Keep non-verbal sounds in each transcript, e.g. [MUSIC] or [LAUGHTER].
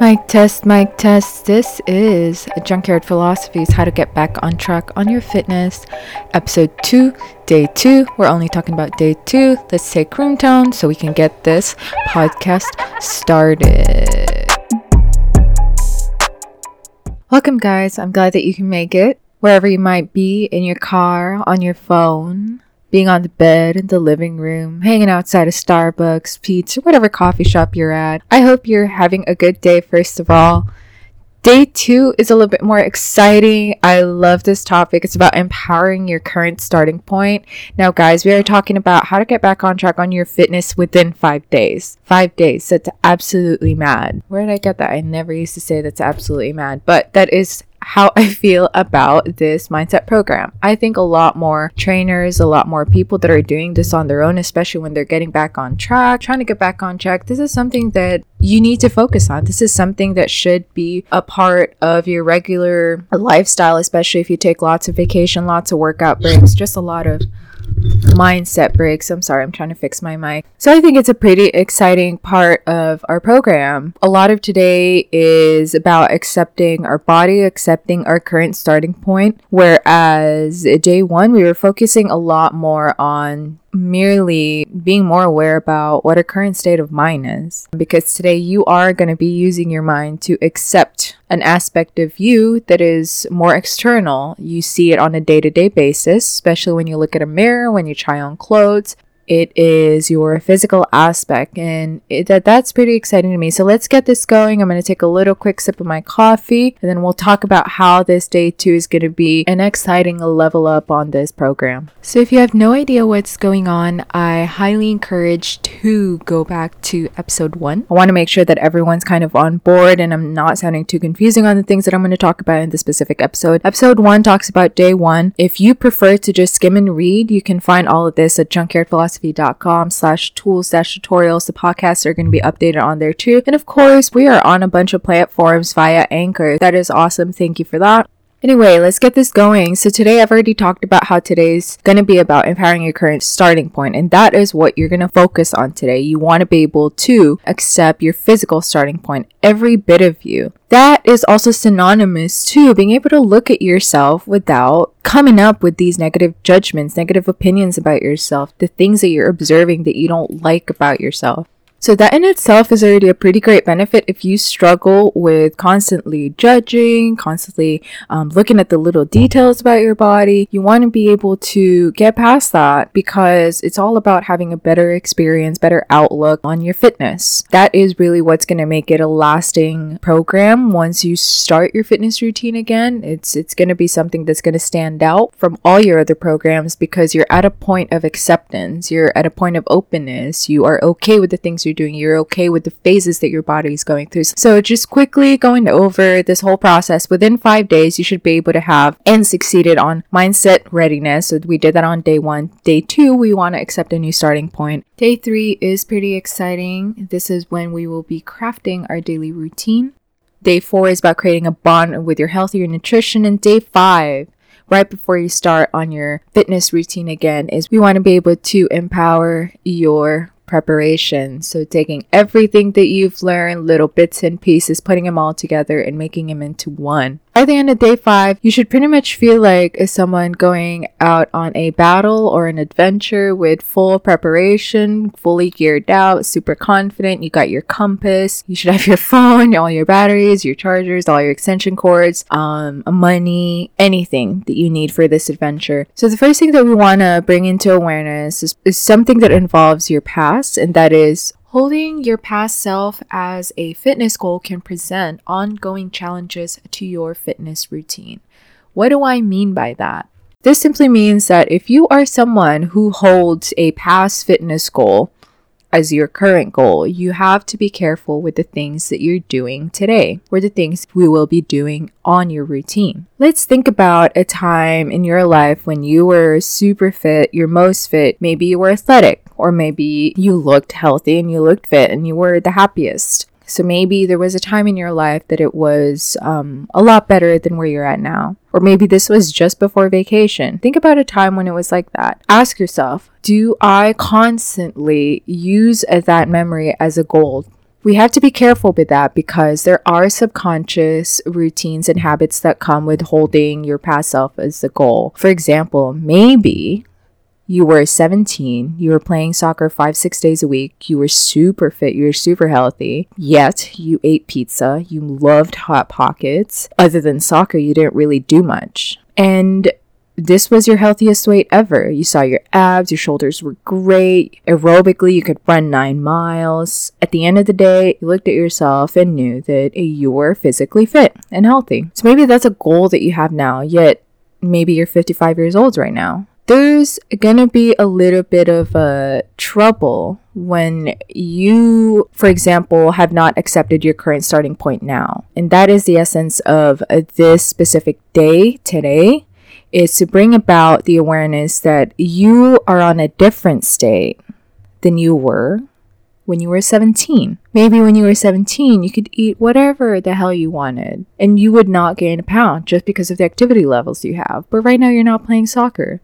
Mic test, mic test. This is Junkyard Philosophies How to Get Back on Track on Your Fitness, episode 2, day 2. We're only talking about day 2. Let's take room tone so we can get this podcast started. Welcome, guys. I'm glad that you can make it wherever you might be in your car, on your phone, being on the bed in the living room, hanging outside a Starbucks, Pizza, whatever coffee shop you're at. I hope you're having a good day, first of all. Day two is a little bit more exciting. I love this topic. It's about empowering your current starting point. Now, guys, we are talking about how to get back on track on your fitness within five days. Five days. That's absolutely mad. Where did I get that? I never used to say that's absolutely mad, but that is how I feel about this mindset program. I think a lot more trainers, a lot more people that are doing this on their own, especially when they're getting back on track, trying to get back on track. This is something that you need to focus on. This is something that should be a part of your regular lifestyle, especially if you take lots of vacation, lots of workout breaks, just a lot of mindset breaks. I'm sorry, I'm trying to fix my mic. So I think it's a pretty exciting part of our program. A lot of today is about accepting our body, accepting our current starting point, whereas day one, we were focusing a lot more on merely being more aware about what our current state of mind is. Because today you are going to be using your mind to accept an aspect of you that is more external. You see it on a day to day basis, especially when you look at a mirror, when you try on clothes, it is your physical aspect and it, that that's pretty exciting to me. So let's get this going. I'm going to take a little quick sip of my coffee and then we'll talk about how this day two is going to be an exciting level up on this program. So if you have no idea what's going on i highly encourage to go back to episode one i want to make sure that everyone's kind of on board and i'm not sounding too confusing on the things that i'm going to talk about in this specific episode episode one talks about day one if you prefer to just skim and read you can find all of this at junkyard philosophy philosophy.com slash tools dash tutorials. The podcasts are going to be updated on there too. And of course, we are on a bunch of platforms via Anchor. That is awesome. Thank you for that. Anyway, let's get this going. So today I've already talked about how today's going to be about empowering your current starting point, and that is what you're going to focus on today. You want to be able to accept your physical starting point, every bit of you. That is also synonymous to being able to look at yourself without coming up with these negative judgments, negative opinions about yourself, the things that you're observing that you don't like about yourself. So that in itself is already a pretty great benefit if you struggle with constantly judging, constantly um, looking at the little details about your body. You want to be able to get past that because it's all about having a better experience, better outlook on your fitness. That is really what's going to make it a lasting program. Once you start your fitness routine again, it's it's going to be something that's going to stand out from all your other programs because you're at a point of acceptance. You're at a point of openness. You are okay with the things you you're doing. You're okay with the phases that your body is going through. So just quickly going over this whole process within five days, you should be able to have and succeeded on mindset readiness. So we did that on day one. Day two, we want to accept a new starting point. Day three is pretty exciting. This is when we will be crafting our daily routine. Day four is about creating a bond with your healthier nutrition. And day five, right before you start on your fitness routine again, is we want to be able to empower your preparation. So, taking everything that you've learned, little bits and pieces, putting them all together and making them into one. By the end of day five, you should pretty much feel like is someone going out on a battle or an adventure with full preparation, fully geared out, super confident. You got your compass. You should have your [LAUGHS] phone, all your batteries, your chargers, all your extension cords, um, money, anything that you need for this adventure. So the first thing that we want to bring into awareness is, is something that involves your past, and that is Holding your past self as a fitness goal can present ongoing challenges to your fitness routine. What do I mean by that? This simply means that if you are someone who holds a past fitness goal as your current goal, you have to be careful with the things that you're doing today or the things we will be doing on your routine. Let's think about a time in your life when you were super fit, your most fit, maybe you were athletic, or maybe you looked healthy and you looked fit and you were the happiest. So maybe there was a time in your life that it was um, a lot better than where you're at now. Or maybe this was just before vacation. Think about a time when it was like that. Ask yourself, do I constantly use that memory as a goal we have to be careful with that because there are subconscious routines and habits that come with holding your past self as the goal. For example, maybe you were 17, you were playing soccer five, six days a week, you were super fit, you were super healthy, yet you ate pizza, you loved Hot Pockets. Other than soccer, you didn't really do much. And this was your healthiest weight ever. You saw your abs, your shoulders were great. Aerobically, you could run nine miles. At the end of the day, you looked at yourself and knew that you were physically fit and healthy. So maybe that's a goal that you have now, yet maybe you're 55 years old right now there's gonna be a little bit of a trouble when you, for example, have not accepted your current starting point now. And that is the essence of this specific day today is to bring about the awareness that you are on a different state than you were when you were 17. Maybe when you were 17, you could eat whatever the hell you wanted and you would not gain a pound just because of the activity levels you have. But right now, you're not playing soccer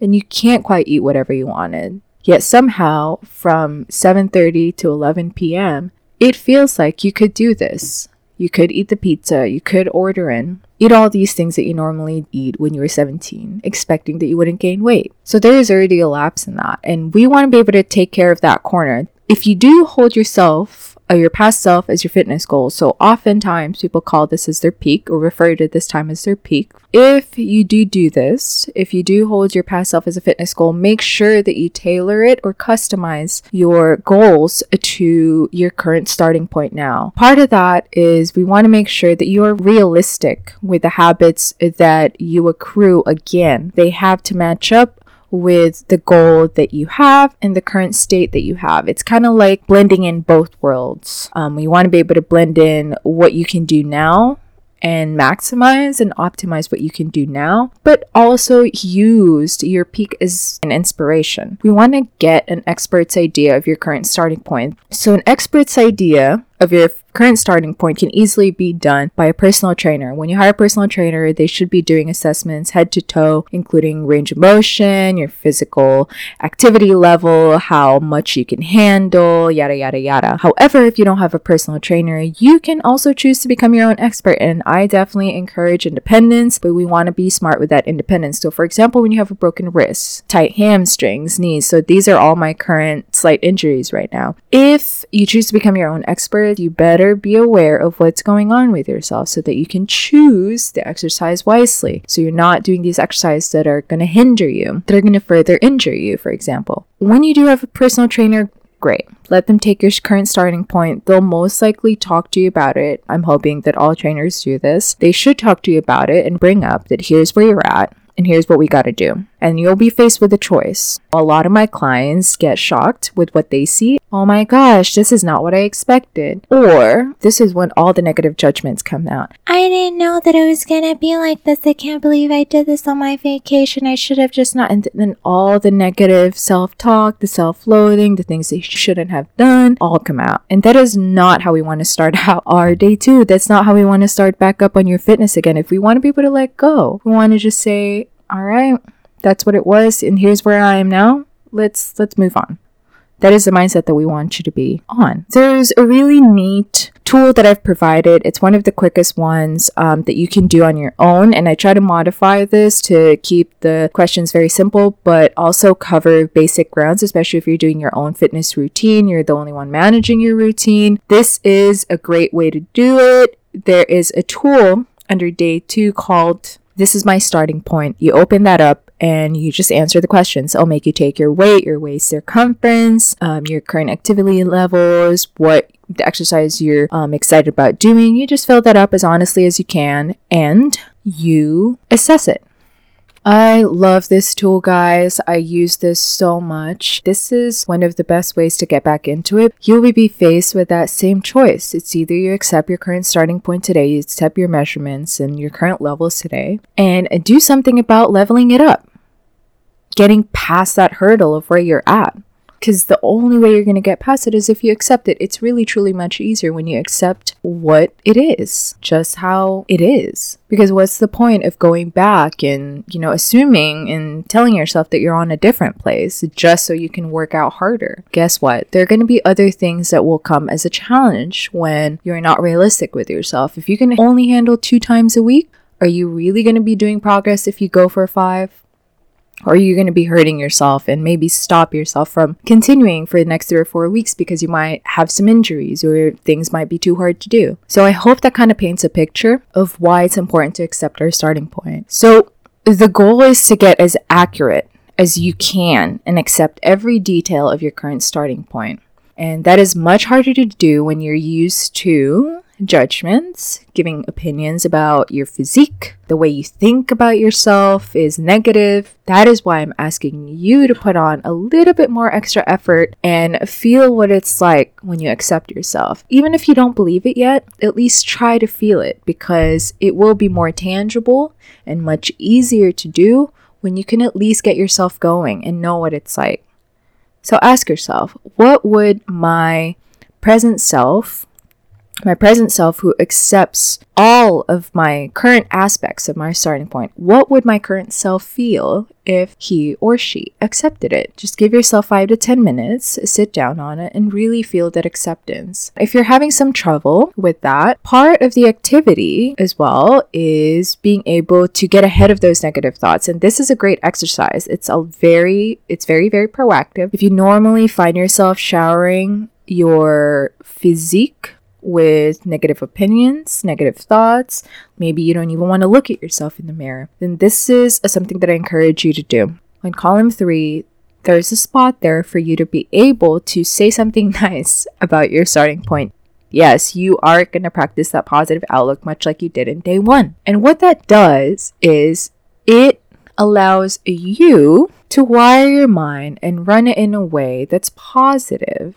and you can't quite eat whatever you wanted. Yet somehow from 7:30 to 11 p.m., it feels like you could do this. You could eat the pizza, you could order in, eat all these things that you normally eat when you were 17, expecting that you wouldn't gain weight. So there is already a lapse in that, and we want to be able to take care of that corner. If you do hold yourself Uh, your past self as your fitness goal. So oftentimes people call this as their peak or refer to this time as their peak. If you do do this, if you do hold your past self as a fitness goal, make sure that you tailor it or customize your goals to your current starting point now. Part of that is we want to make sure that you are realistic with the habits that you accrue again. They have to match up with the goal that you have and the current state that you have. It's kind of like blending in both worlds. Um, you want to be able to blend in what you can do now and maximize and optimize what you can do now, but also use your peak as an inspiration. We want to get an expert's idea of your current starting point. So, an expert's idea of your current starting point can easily be done by a personal trainer. When you hire a personal trainer, they should be doing assessments head to toe, including range of motion, your physical activity level, how much you can handle, yada, yada, yada. However, if you don't have a personal trainer, you can also choose to become your own expert. And I definitely encourage independence, but we want to be smart with that independence. So, for example, when you have a broken wrist, tight hamstrings, knees, so these are all my current slight injuries right now. If you choose to become your own expert, you better better be aware of what's going on with yourself so that you can choose the exercise wisely. So you're not doing these exercises that are going to hinder you, that are going to further injure you, for example. When you do have a personal trainer, great. Let them take your current starting point. They'll most likely talk to you about it. I'm hoping that all trainers do this. They should talk to you about it and bring up that here's where you're at and here's what we got to do. And you'll be faced with a choice. A lot of my clients get shocked with what they see. Oh my gosh, this is not what I expected. Or this is when all the negative judgments come out. I didn't know that it was gonna be like this. I can't believe I did this on my vacation. I should have just not. And then all the negative self talk, the self loathing, the things that you shouldn't have done all come out. And that is not how we want to start [LAUGHS] out our day two. That's not how we want to start back up on your fitness again. If we want to be able to let go, we want to just say, all right, that's what it was, and here's where I am now. Let's let's move on. That is the mindset that we want you to be on. There's a really neat tool that I've provided. It's one of the quickest ones um, that you can do on your own. And I try to modify this to keep the questions very simple, but also cover basic grounds, especially if you're doing your own fitness routine. You're the only one managing your routine. This is a great way to do it. There is a tool under day two called this is my starting point. You open that up and you just answer the questions. I'll make you take your weight, your waist circumference, um, your current activity levels, what the exercise you're um, excited about doing. You just fill that up as honestly as you can and you assess it. I love this tool, guys. I use this so much. This is one of the best ways to get back into it. You will be faced with that same choice. It's either you accept your current starting point today, you accept your measurements and your current levels today, and do something about leveling it up, getting past that hurdle of where you're at because the only way you're going to get past it is if you accept it. It's really, truly much easier when you accept what it is, just how it is. Because what's the point of going back and, you know, assuming and telling yourself that you're on a different place just so you can work out harder? Guess what? There are going to be other things that will come as a challenge when you're not realistic with yourself. If you can only handle two times a week, are you really going to be doing progress if you go for five? Or you're going to be hurting yourself and maybe stop yourself from continuing for the next three or four weeks because you might have some injuries or things might be too hard to do. So I hope that kind of paints a picture of why it's important to accept our starting point. So the goal is to get as accurate as you can and accept every detail of your current starting point. And that is much harder to do when you're used to judgments, giving opinions about your physique, the way you think about yourself is negative. That is why I'm asking you to put on a little bit more extra effort and feel what it's like when you accept yourself. Even if you don't believe it yet, at least try to feel it because it will be more tangible and much easier to do when you can at least get yourself going and know what it's like. So ask yourself, what would my present self my present self who accepts all of my current aspects of my starting point, what would my current self feel if he or she accepted it? Just give yourself five to 10 minutes, sit down on it, and really feel that acceptance. If you're having some trouble with that, part of the activity as well is being able to get ahead of those negative thoughts. And this is a great exercise. It's a very, it's very, very proactive. If you normally find yourself showering your physique with negative opinions, negative thoughts, maybe you don't even want to look at yourself in the mirror, then this is something that I encourage you to do. On column three, there's a spot there for you to be able to say something [LAUGHS] nice about your starting point. Yes, you are going to practice that positive outlook much like you did in day one. And what that does is it allows you to wire your mind and run it in a way that's positive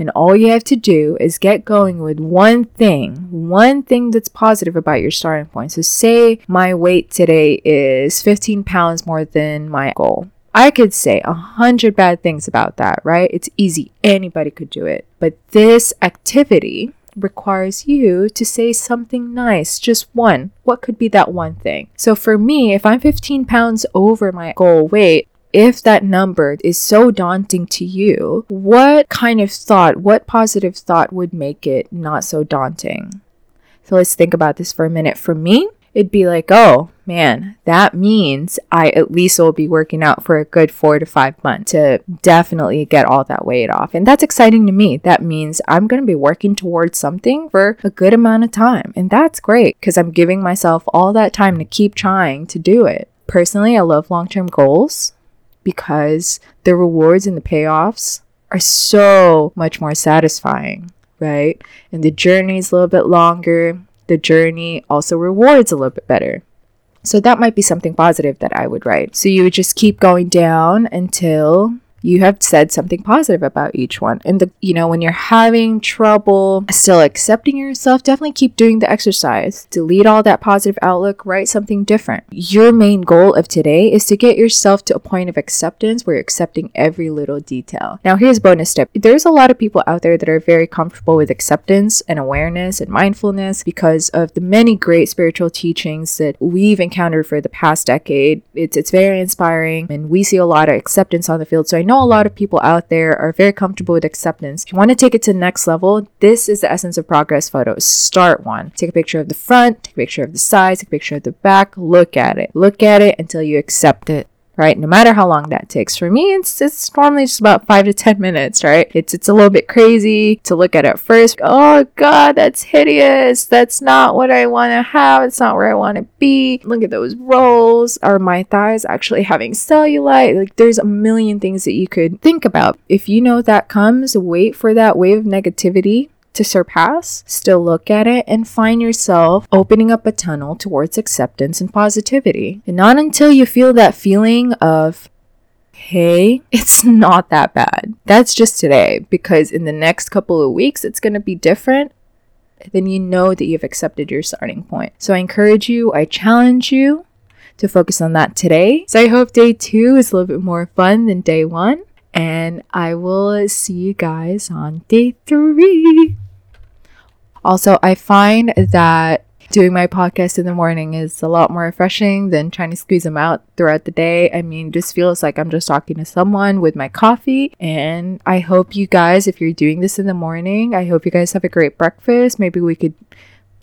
and all you have to do is get going with one thing, one thing that's positive about your starting point. So, say my weight today is 15 pounds more than my goal. I could say a hundred bad things about that, right? It's easy. Anybody could do it. But this activity requires you to say something nice, just one. What could be that one thing? So for me, if I'm 15 pounds over my goal weight, if that number is so daunting to you, what kind of thought, what positive thought would make it not so daunting? So let's think about this for a minute. For me, it'd be like, oh man, that means I at least will be working out for a good four to five months to definitely get all that weight off. And that's exciting to me. That means I'm going to be working towards something for a good amount of time. And that's great because I'm giving myself all that time to keep trying to do it. Personally, I love long term goals because the rewards and the payoffs are so much more satisfying, right? And the journey is a little bit longer. The journey also rewards a little bit better. So that might be something positive that I would write. So you would just keep going down until you have said something positive about each one. And the you know, when you're having trouble still accepting yourself, definitely keep doing the exercise. Delete all that positive outlook, write something different. Your main goal of today is to get yourself to a point of acceptance where you're accepting every little detail. Now, here's a bonus tip. There's a lot of people out there that are very comfortable with acceptance and awareness and mindfulness because of the many great spiritual teachings that we've encountered for the past decade. It's it's very inspiring and we see a lot of acceptance on the field. So I know a lot of people out there are very comfortable with acceptance. If you want to take it to the next level, this is the essence of progress photos. Start one. Take a picture of the front, take a picture of the sides, take a picture of the back, look at it. Look at it until you accept it right? No matter how long that takes. For me, it's it's normally just about five to ten minutes, right? It's it's a little bit crazy to look at it first. Oh god, that's hideous. That's not what I want to have. It's not where I want to be. Look at those rolls. Are my thighs actually having cellulite? Like there's a million things that you could think about. If you know that comes, wait for that wave of negativity to surpass, still look at it and find yourself opening up a tunnel towards acceptance and positivity. And not until you feel that feeling of, hey, [LAUGHS] it's not that bad. That's just today, because in the next couple of weeks, it's going to be different. Then you know that you've accepted your starting point. So I encourage you, I challenge you to focus on that today. So I hope day two is a little bit more fun than day one. And I will see you guys on day three. Also, I find that doing my podcast in the morning is a lot more refreshing than trying to squeeze them out throughout the day. I mean, just feels like I'm just talking to someone with my coffee. And I hope you guys, if you're doing this in the morning, I hope you guys have a great breakfast. Maybe we could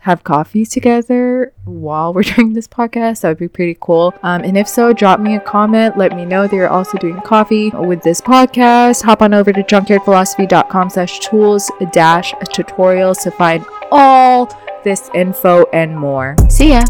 have coffee together while we're [LAUGHS] doing this podcast. That would be pretty cool. Um, and if so, drop me a comment. Let me know that you're also doing coffee with this podcast. Hop on over to junkyardphilosophy.com slash tools dash tutorials to find all this info and more. See ya.